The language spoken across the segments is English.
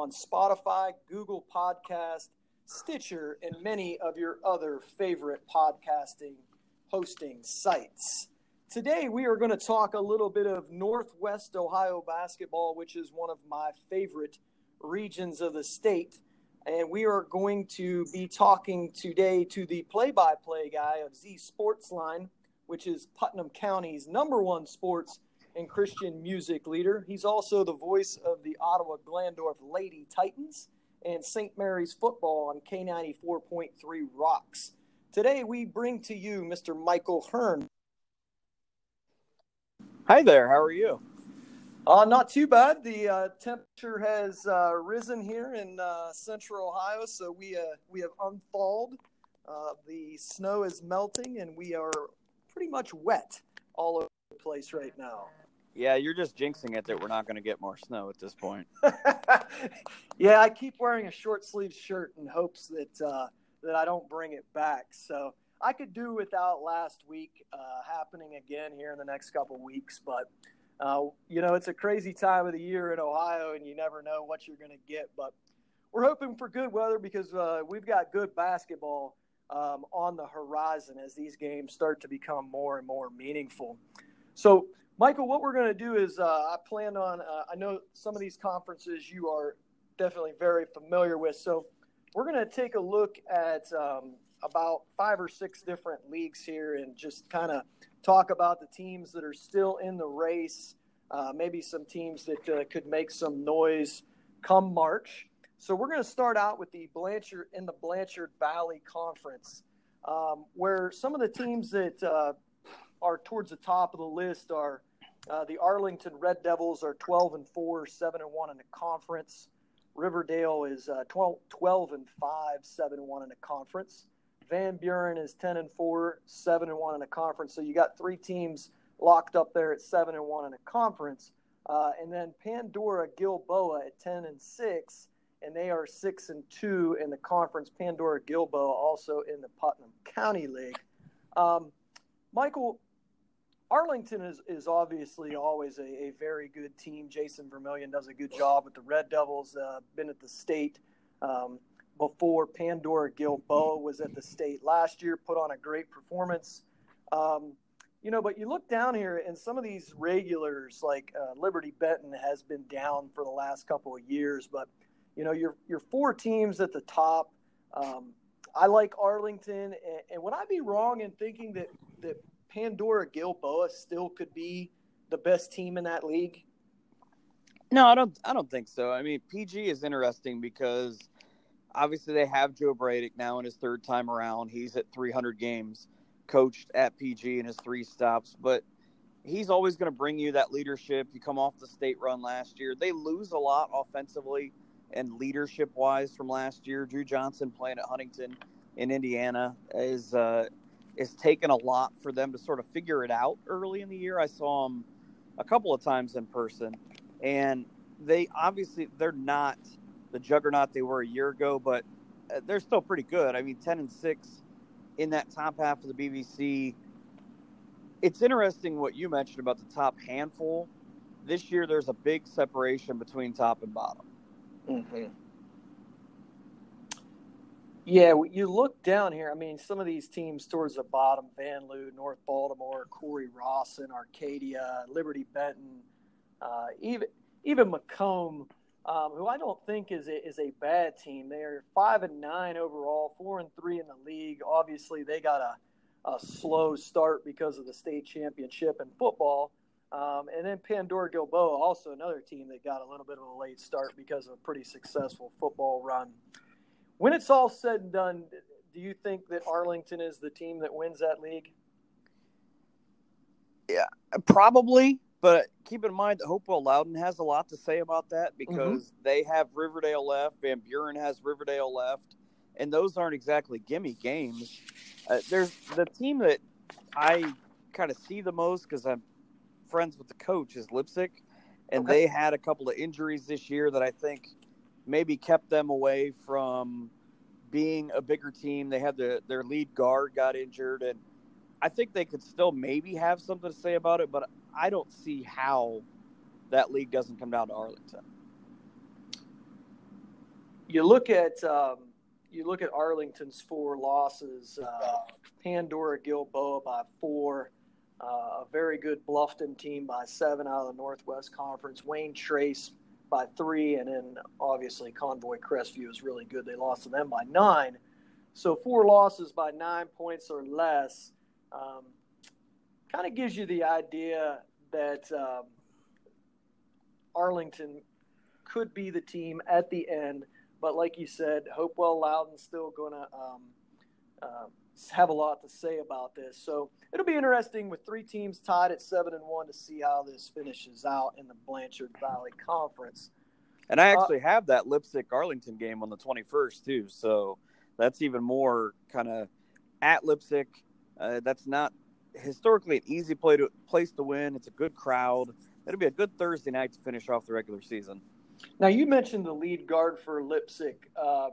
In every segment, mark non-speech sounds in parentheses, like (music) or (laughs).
on Spotify, Google Podcast, Stitcher, and many of your other favorite podcasting hosting sites. Today, we are going to talk a little bit of Northwest Ohio basketball, which is one of my favorite regions of the state. And we are going to be talking today to the play by play guy of Z Sportsline, which is Putnam County's number one sports and Christian music leader. He's also the voice of the Ottawa Glandorf Lady Titans and St. Mary's football on K94.3 Rocks. Today, we bring to you Mr. Michael Hearn. Hi there, how are you? Uh, not too bad. The uh, temperature has uh, risen here in uh, central Ohio, so we uh, we have unthawed. Uh, the snow is melting, and we are pretty much wet all over the place right now. Yeah, you're just jinxing it that we're not going to get more snow at this point. (laughs) yeah, I keep wearing a short sleeve shirt in hopes that uh, that I don't bring it back. So I could do without last week uh, happening again here in the next couple weeks, but uh, you know it's a crazy time of the year in Ohio, and you never know what you're going to get. But we're hoping for good weather because uh, we've got good basketball um, on the horizon as these games start to become more and more meaningful. So Michael, what we're going to do is uh, I plan on, uh, I know some of these conferences you are definitely very familiar with. So we're going to take a look at um, about five or six different leagues here and just kind of talk about the teams that are still in the race, uh, maybe some teams that uh, could make some noise come March. So we're going to start out with the Blanchard in the Blanchard Valley Conference, um, where some of the teams that uh, are towards the top of the list are uh, the Arlington Red Devils are 12 and 4, 7 and 1 in the conference. Riverdale is uh, 12, 12 and 5, 7 and 1 in the conference. Van Buren is 10 and 4, 7 and 1 in the conference. So you got three teams locked up there at 7 and 1 in the conference. Uh, and then Pandora Gilboa at 10 and 6, and they are 6 and 2 in the conference. Pandora Gilboa also in the Putnam County League. Um, Michael, Arlington is, is obviously always a, a very good team. Jason Vermillion does a good job with the Red Devils, uh, been at the state um, before. Pandora Gilboa was at the state last year, put on a great performance. Um, you know, but you look down here, and some of these regulars, like uh, Liberty Benton, has been down for the last couple of years. But you know, your your four teams at the top. Um, I like Arlington, and, and would I be wrong in thinking that that Pandora Gilboa still could be the best team in that league? No, I don't. I don't think so. I mean, PG is interesting because obviously they have Joe Bradick now in his third time around. He's at 300 games, coached at PG in his three stops, but he's always going to bring you that leadership. You come off the state run last year. They lose a lot offensively and leadership wise from last year. Drew Johnson playing at Huntington in Indiana is uh, it's taken a lot for them to sort of figure it out early in the year. I saw them a couple of times in person, and they obviously they're not the juggernaut they were a year ago, but uh, they're still pretty good. I mean, ten and six in that top half of the BVC. It's interesting what you mentioned about the top handful. This year, there's a big separation between top and bottom. Mm-hmm. Yeah, you look down here. I mean, some of these teams towards the bottom: Vanlue, North Baltimore, Cory Rawson, Arcadia, Liberty Benton, uh, even even McComb, um, who I don't think is a, is a bad team. They are five and nine overall, four and three in the league. Obviously, they got a a slow start because of the state championship in football. Um, and then Pandora Gilboa, also another team that got a little bit of a late start because of a pretty successful football run. When it's all said and done, do you think that Arlington is the team that wins that league? Yeah, probably. But keep in mind that Hopewell Loudon has a lot to say about that mm-hmm. because mm-hmm. they have Riverdale left, Van Buren has Riverdale left, and those aren't exactly gimme games. Uh, there's the team that I kind of see the most because I'm friends with the coach is Leipsic, and okay. they had a couple of injuries this year that I think maybe kept them away from being a bigger team. They had the, their lead guard got injured, and I think they could still maybe have something to say about it, but I don't see how that league doesn't come down to Arlington. you look at um, you look at Arlington's four losses: uh, Pandora Gilboa by four, uh, a very good Bluffton team by seven out of the Northwest Conference. Wayne Trace by three, and then obviously Convoy Crestview is really good. They lost to them by nine. So four losses by nine points or less um, kind of gives you the idea that um, Arlington could be the team at the end. But like you said, Hopewell Loudon's still going to um, uh, have a lot to say about this. So it'll be interesting with three teams tied at seven and one to see how this finishes out in the Blanchard Valley Conference. And I uh, actually uh, have that Leipsic Arlington game on the 21st too. So that's even more kind of at Leipsic. Uh, that's not historically an easy play to, place to win. It's a good crowd. It'll be a good Thursday night to finish off the regular season. Now you mentioned the lead guard for Leipsic. Um,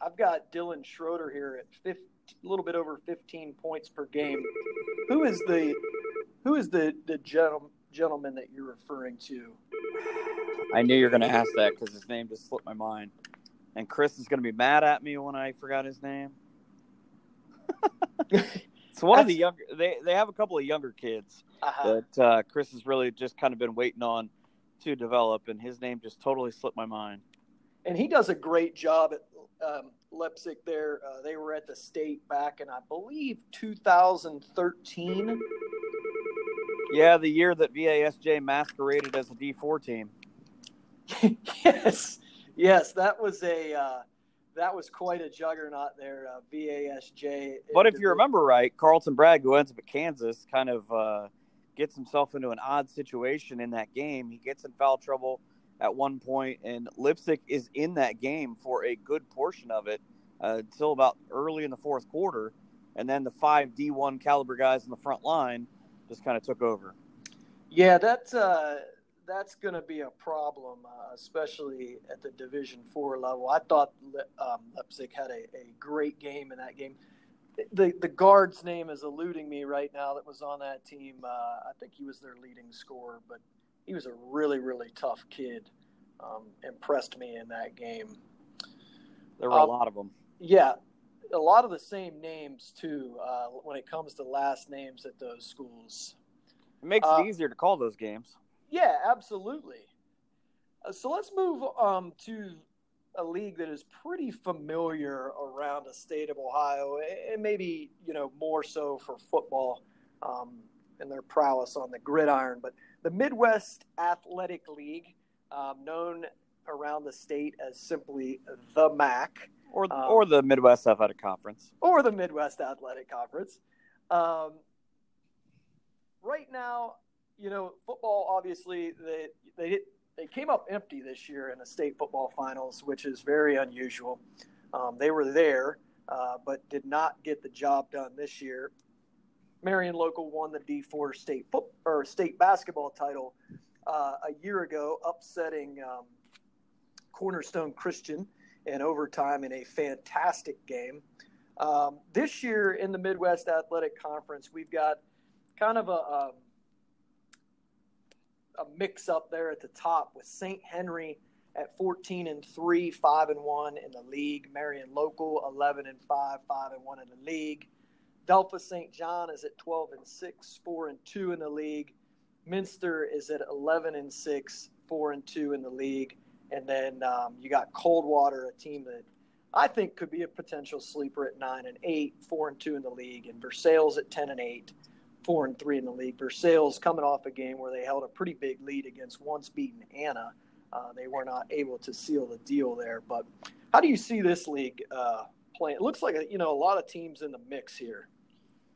I've got Dylan Schroeder here at 50, a little bit over 15 points per game. Who is the who is the the gentleman gentleman that you're referring to? I knew you were going to ask that because his name just slipped my mind, and Chris is going to be mad at me when I forgot his name. (laughs) it's one of the younger. They they have a couple of younger kids uh-huh. that uh, Chris has really just kind of been waiting on to develop, and his name just totally slipped my mind. And he does a great job at um, Leipsic. There, uh, they were at the state back in I believe 2013. Yeah, the year that VASJ masqueraded as a D4 team. (laughs) yes, yes, that was a uh, that was quite a juggernaut there, uh, VASJ. But if you remember right, Carlton Bragg, who ends up at Kansas, kind of uh, gets himself into an odd situation in that game. He gets in foul trouble at one point, and Leipsic is in that game for a good portion of it uh, until about early in the fourth quarter. And then the five D1 caliber guys in the front line just kind of took over. Yeah, that's uh, that's going to be a problem, uh, especially at the Division Four level. I thought um, had a, a great game in that game the the guard's name is eluding me right now. That was on that team. Uh, I think he was their leading scorer, but he was a really really tough kid. Um, impressed me in that game. There were um, a lot of them. Yeah, a lot of the same names too. Uh, when it comes to last names at those schools, it makes uh, it easier to call those games. Yeah, absolutely. Uh, so let's move um, to a league that is pretty familiar around the state of Ohio, and maybe you know more so for football um, and their prowess on the gridiron. But the Midwest Athletic League, um, known around the state as simply the MAC, or um, or the Midwest Athletic Conference, or the Midwest Athletic Conference. Um, right now, you know, football obviously they they they came up empty this year in the state football finals, which is very unusual. Um, they were there, uh, but did not get the job done this year. Marion Local won the D4 state foot, or state basketball title uh, a year ago, upsetting um, Cornerstone Christian in overtime in a fantastic game. Um, this year in the Midwest Athletic Conference, we've got kind of a, a um, a mix up there at the top with St. Henry at 14 and 3, 5 and 1 in the league. Marion Local 11 and 5, 5 and 1 in the league. Delphos St. John is at 12 and 6, 4 and 2 in the league. Minster is at 11 and 6, 4 and 2 in the league. And then um, you got Coldwater, a team that I think could be a potential sleeper at 9 and 8, 4 and 2 in the league. And Versailles at 10 and 8, four and three in the league. Versailles coming off a game where they held a pretty big lead against once beaten Anna. Uh, they were not able to seal the deal there. But how do you see this league uh, playing? It looks like a, you know a lot of teams in the mix here.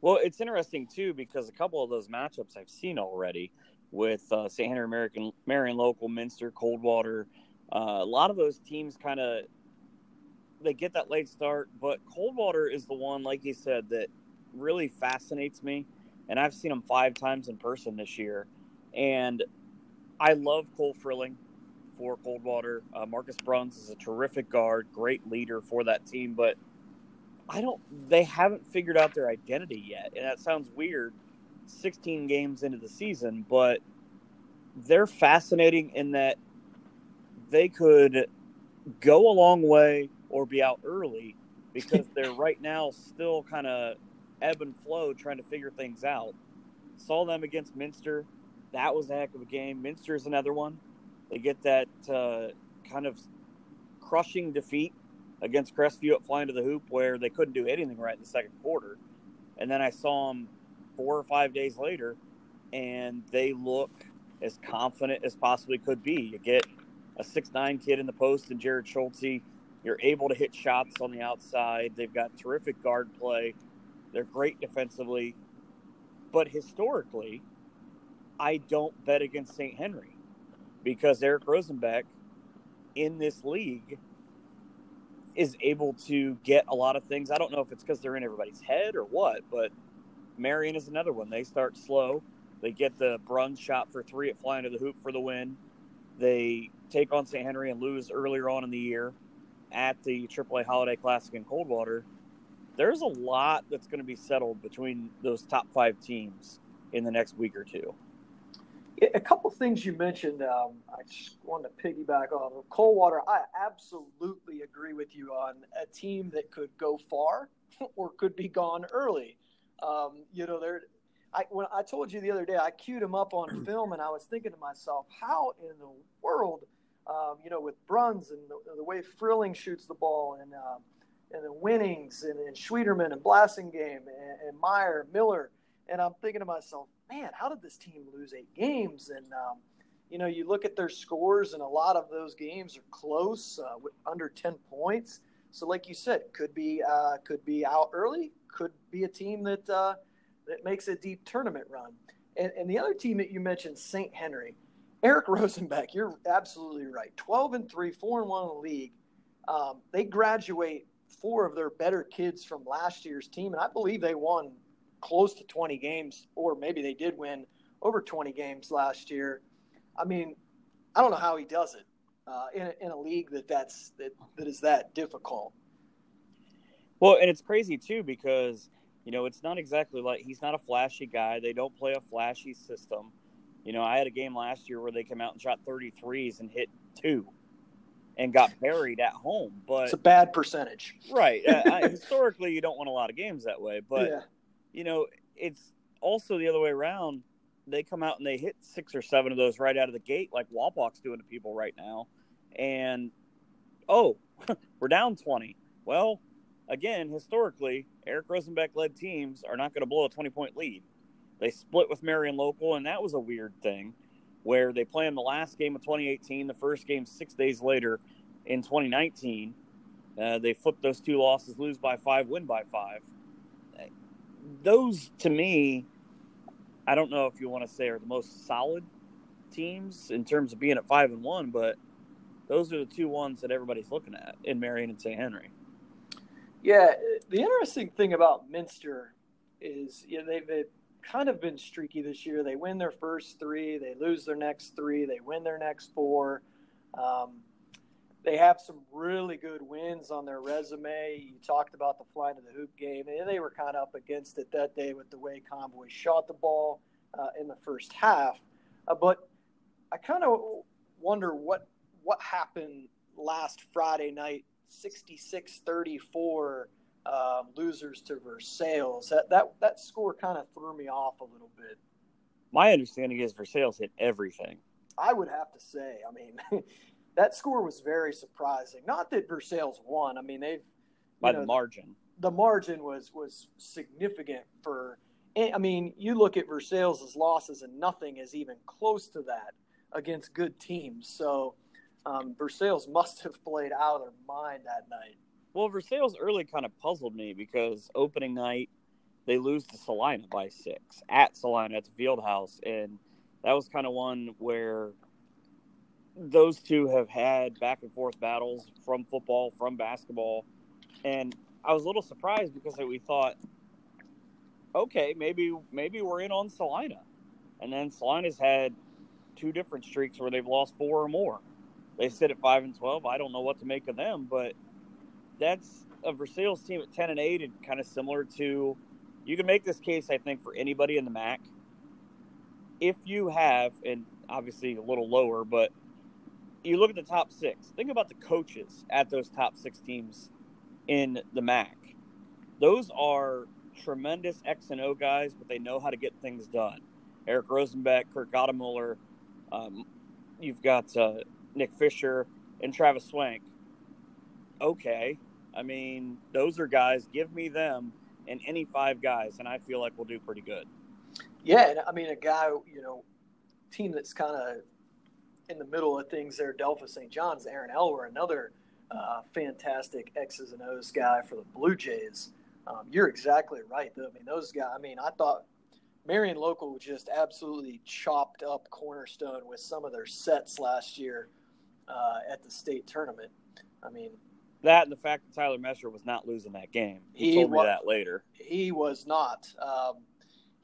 Well, it's interesting too because a couple of those matchups I've seen already with uh, St. Henry American, Marion Local, Minster, Coldwater. Uh, a lot of those teams kind of they get that late start, but Coldwater is the one, like you said, that really fascinates me and I've seen them five times in person this year. And I love Cole Frilling for Coldwater. Uh, Marcus Bruns is a terrific guard, great leader for that team, but I don't. They haven't figured out their identity yet, and that sounds weird. 16 games into the season, but they're fascinating in that they could go a long way or be out early because (laughs) they're right now still kind of ebb and flow trying to figure things out. Saw them against Minster. That was a heck of a game. Minster is another one. They get that uh, kind of crushing defeat against Crestview at flying to the hoop where they couldn't do anything right in the second quarter. And then I saw them four or five days later, and they look as confident as possibly could be. You get a six nine kid in the post and Jared Schulte. You're able to hit shots on the outside. They've got terrific guard play. They're great defensively. But historically, I don't bet against St. Henry because Eric Rosenbeck in this league is able to get a lot of things. I don't know if it's because they're in everybody's head or what, but Marion is another one. They start slow. They get the Bruns shot for three at flying to the hoop for the win. They take on St. Henry and lose earlier on in the year at the AAA Holiday Classic in Coldwater. There's a lot that's going to be settled between those top five teams in the next week or two. A couple things you mentioned, um, I just wanted to piggyback on Coldwater. I absolutely agree with you on a team that could go far (laughs) or could be gone early. Um, you know, there. I when I told you the other day, I queued him up on (clears throat) film, and I was thinking to myself, how in the world, um, you know, with Bruns and the, the, way Frilling shoots the ball, and um, and the Winnings, and, and Schwieterman and Blassingame, and, and Meyer, Miller, and I'm thinking to myself, man, how did this team lose eight games? And um, you know, you look at their scores, and a lot of those games are close, uh, with under ten points. So, like you said, could be uh, could be out early, could be a team that uh, that makes a deep tournament run. And, and the other team that you mentioned, St. Henry, Eric (laughs) Rosenbeck, you're absolutely right. Twelve and three, four and one in the league. Um, they graduate four of their better kids from last year's team, and I believe they won close to 20 games, or maybe they did win over 20 games last year. I mean, I don't know how he does it uh, in, a, in a league that that's that, that is that difficult. Well, and it's crazy too because you know it's not exactly like he's not a flashy guy. They don't play a flashy system. You know, I had a game last year where they came out and shot 33s and hit two and got buried at home. But it's a bad percentage, right? uh, I, (laughs) historically, you don't win a lot of games that way. But yeah. You know, it's also the other way around they come out and they hit six or seven of those right out of the gate, like Wapak's doing to people right now. And oh, (laughs) we're down 20. Well, again, historically, Eric Rosenbeck led teams are not going to blow a 20 point lead. They split with Marion Local, and that was a weird thing where they play in the last game of 2018, the first game six days later in 2019. Uh, they flip those two losses, lose by five, win by five. Those, to me, I don't know if you want to say are the most solid teams in terms of being at five and one, but those are the two ones that everybody's looking at in Marion and St. Henry. Yeah, the interesting thing about Minster is you know, they've, they've kind of been streaky this year. They win their first three, they lose their next three, they win their next four. Um, they have some really good wins on their resume. You talked about the fly to the hoop game, and they were kind of up against it that day with the way Convoy shot the ball uh, in the first half. Uh, but I kind of wonder what what happened last Friday night, 66-34 uh, losers to Versailles. That that that score kind of threw me off a little bit. My understanding is Versailles hit everything. I would have to say. I mean, (laughs) that score was very surprising. Not that Versailles won. I mean, they've by know, the margin. The margin was was significant for. I mean, you look at Versailles' losses, and nothing is even close to that against good teams. So, um, Versailles must have played out of their mind that night. Well, Versailles early kind of puzzled me because opening night they lose to Celina by six at Celina at the field house, and that was kind of one where those two have had back and forth battles from football, from basketball, and I was a little surprised because we thought, okay, maybe maybe we're in on Celina, and then Celina's had two different streaks where they've lost four or more. They sit at five and twelve. I don't know what to make of them, but that's a Versailles team at ten and eight, and kind of similar to. You can make this case, I think, for anybody in the MAC. If you have, and obviously a little lower, but you look at the top six. Think about the coaches at those top six teams in the MAC. Those are tremendous X and O guys, but they know how to get things done. Eric Rosenbeck, Kurt Gottemoeller, um, you've got uh, Nick Fisher and Travis Swank. Okay, I mean those are guys. Give me them and any five guys, and I feel like we'll do pretty good. Yeah, and I mean a guy, you know, team that's kind of in the middle of things there, Delphos St. John's, Aaron Elwer, another uh, fantastic X's and O's guy for the Blue Jays. Um, you're exactly right, though. I mean, those guys. I mean, I thought Marion Local just absolutely chopped up Cornerstone with some of their sets last year uh, at the state tournament. I mean, that and the fact that Tyler Messer was not losing that game. He, he told me that later. He was not. Um,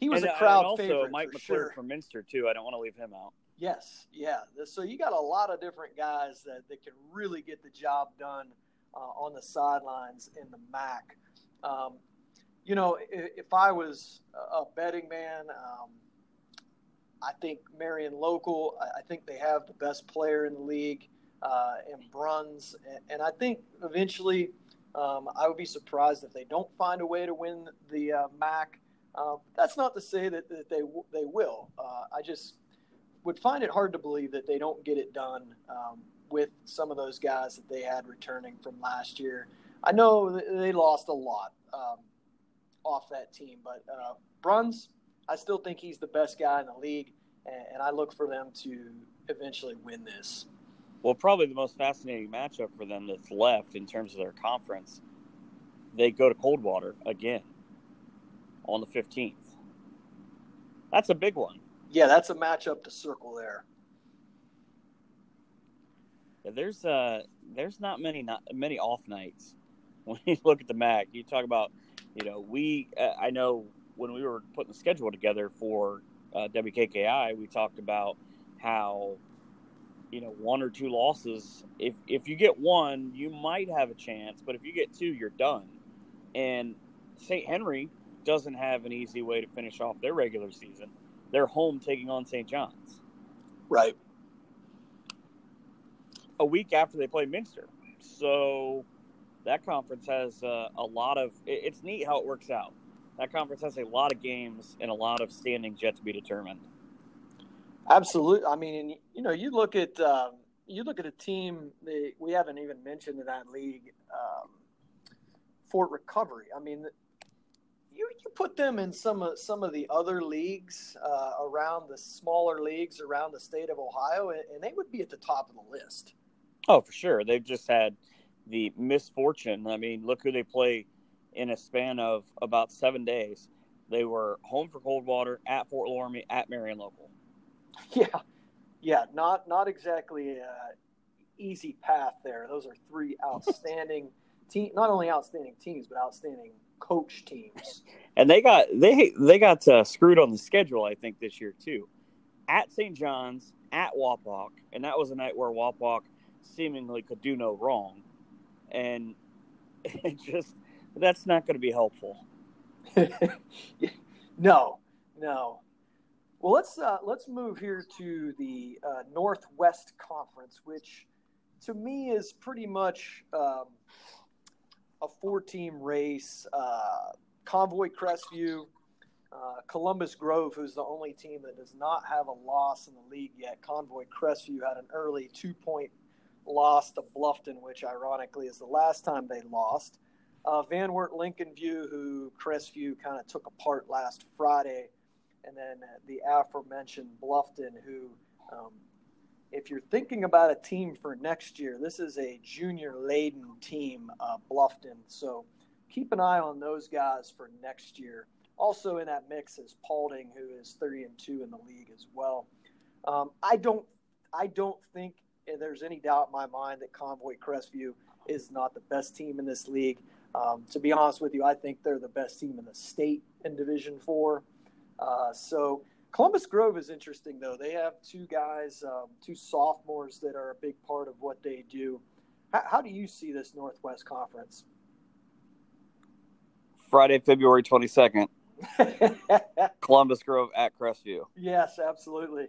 he was and, a uh, crowd and also favorite. Mike for McClure sure. from Minster too. I don't want to leave him out. Yes, yeah. So you got a lot of different guys that, that can really get the job done uh, on the sidelines in the MAC. Um, you know, if, if, I was a betting man, um, I think Marion Local. I, I, think they have the best player in the league uh, in Bruns, and, and, I think eventually, um, I would be surprised if they don't find a way to win the uh, MAC. Uh, that's not to say that, that they they will. Uh, I just would find it hard to believe that they don't get it done um, with some of those guys that they had returning from last year. I know they lost a lot um, off that team, but uh, Bruns, I still think he's the best guy in the league, and, and I look for them to eventually win this. Well, probably the most fascinating matchup for them that's left in terms of their conference. They go to Coldwater again on the 15th. That's a big one yeah, that's a matchup to circle there. Yeah, there's uh there's not many not many off nights (laughs) when you look at the MAC. You talk about, you know, we uh, I know when we were putting the schedule together for uh, WKKI, we talked about how you know one or two losses. If if you get one, you might have a chance, but if you get two, you're done. And St. Henry doesn't have an easy way to finish off their regular season they're home taking on St. John's. Right. A week after they play Minster. So that conference has uh, a lot of. It's neat how it works out. That conference has a lot of games and a lot of standings yet to be determined. Absolutely. I mean, you know, you look at um, you look at a team that we haven't even mentioned in that league, um, Fort Recovery. I mean, you, you put them in some of some of the other leagues uh, around the smaller leagues around the state of Ohio, and, and, they would be at the top of the list. Oh, for sure. They've just had the misfortune. I mean, look who they play in a span of about seven days. They were home for Coldwater, at Fort Loramie, at Marion Local. (laughs) Yeah, yeah, not not exactly a easy path there. Those are three (laughs) outstanding team, not only outstanding teams, but outstanding coach teams. And they got they they got uh, screwed on the schedule, I think, this year too. At St. John's, at Wapak, and that was a night where Wapak seemingly could do no wrong, and (laughs) it just that's not going to be helpful. (laughs) no, no. Well, let's uh, let's move here to the uh, Northwest Conference, which to me is pretty much um, a four team race. Uh, Convoy Crestview, uh, Columbus Grove, who's the only team that does not have a loss in the league yet. Convoy Crestview had an early two point loss to Bluffton, which ironically is the last time they lost. Uh, Van Wert Lincoln View, who Crestview kind of took apart last Friday. And then the aforementioned Bluffton, who um, if you're thinking about a team for next year, this is a junior laden team, uh, Bluffton. So keep an eye on those guys for next year. Also in that mix is Paulding, who is 30 and two in the league as well. Um, I don't, I don't think there's any doubt in my mind that Convoy Crestview is not the best team in this league. Um, to be honest with you, I think they're the best team in the state in Division Four. Uh, so Columbus Grove is interesting, though. They have two guys, um, two sophomores that are a big part of what they do. How, how do you see this Northwest Conference? Friday, February 22nd. (laughs) Columbus Grove at Crestview. Yes, absolutely.